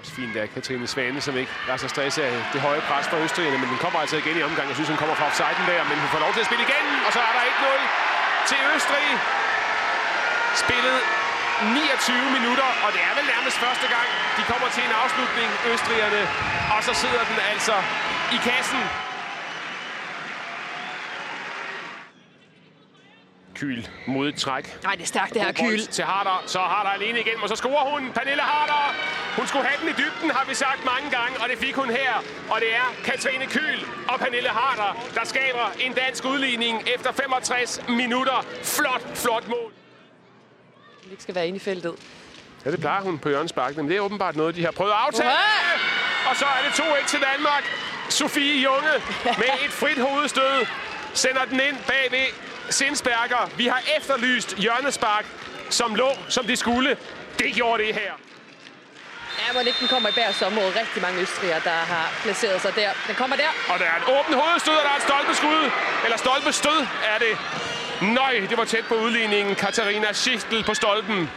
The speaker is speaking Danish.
Også fint der, Katrine Svane, som ikke lader sig stresse af det høje pres fra Østrigerne, men den kommer altså igen i omgang. Jeg synes, hun kommer fra offsiden der, men hun får lov til at spille igen, og så er der 1-0 til Østrig. Spillet 29 minutter, og det er vel nærmest første gang, de kommer til en afslutning, Østrigerne. Og så sidder den altså i kassen. Kyl mod et træk. Nej, det er stærkt det her, Kyl. Til Harder. Så Harder alene igen, og så scorer hun. Pernille Harder. Hun skulle have den i dybden, har vi sagt mange gange, og det fik hun her. Og det er Katrine Kyl og Pernille Harder, der skaber en dansk udligning efter 65 minutter. Flot, flot mål. Ikke skal være inde i feltet. Ja, det plejer hun på hjørnesparken, men det er åbenbart noget, de har prøvet at aftale. Uha! Og så er det 2-1 til Danmark. Sofie Junge med et frit hovedstød sender den ind bagved Sindsberger. Vi har efterlyst hjørnespark, som lå, som de skulle. Det gjorde det her. Ja, hvor ikke den kommer i Bærs område. Rigtig mange østrigere, der har placeret sig der. Den kommer der. Og der er et åbent hovedstød, og der er et stolpeskud. Eller stolpestød er det. Nøj, det var tæt på udligningen. Katarina Schichtel på stolpen.